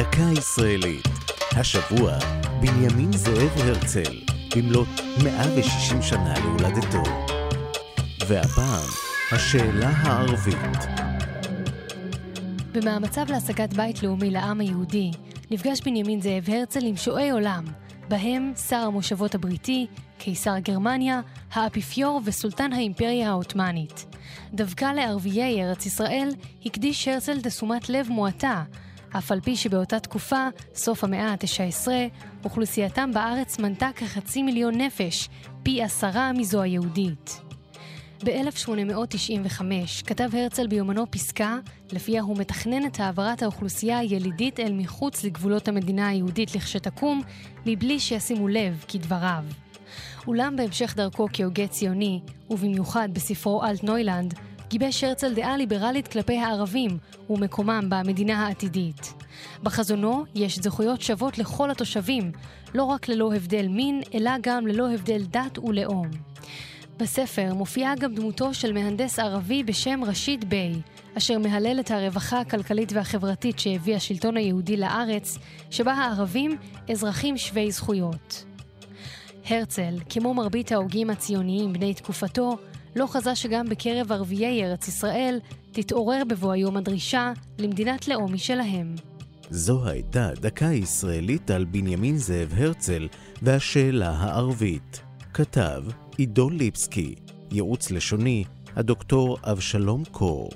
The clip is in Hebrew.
דקה ישראלית. השבוע, בנימין זאב הרצל, במלאת 160 שנה להולדתו. והפעם, השאלה הערבית. במאמציו להשגת בית לאומי לעם היהודי, נפגש בנימין זאב הרצל עם שועי עולם, בהם שר המושבות הבריטי, קיסר גרמניה, האפיפיור וסולטן האימפריה העות'מאנית. דווקא לערביי ארץ ישראל הקדיש הרצל תשומת לב מועטה, אף על פי שבאותה תקופה, סוף המאה ה-19, אוכלוסייתם בארץ מנתה כחצי מיליון נפש, פי עשרה מזו היהודית. ב-1895 כתב הרצל ביומנו פסקה, לפיה הוא מתכנן את העברת האוכלוסייה הילידית אל מחוץ לגבולות המדינה היהודית לכשתקום, מבלי שישימו לב, כדבריו. אולם בהמשך דרכו כהוגה ציוני, ובמיוחד בספרו אלט נוילנד, גיבש הרצל דעה ליברלית כלפי הערבים ומקומם במדינה העתידית. בחזונו יש זכויות שוות לכל התושבים, לא רק ללא הבדל מין, אלא גם ללא הבדל דת ולאום. בספר מופיעה גם דמותו של מהנדס ערבי בשם רשיד ביי, אשר מהלל את הרווחה הכלכלית והחברתית שהביא השלטון היהודי לארץ, שבה הערבים אזרחים שווי זכויות. הרצל, כמו מרבית ההוגים הציוניים בני תקופתו, לא חזה שגם בקרב ערביי ארץ ישראל תתעורר בבוא היום הדרישה למדינת לאום משלהם. זו הייתה דקה ישראלית על בנימין זאב הרצל והשאלה הערבית. כתב עידו ליפסקי, ייעוץ לשוני, הדוקטור אבשלום קור.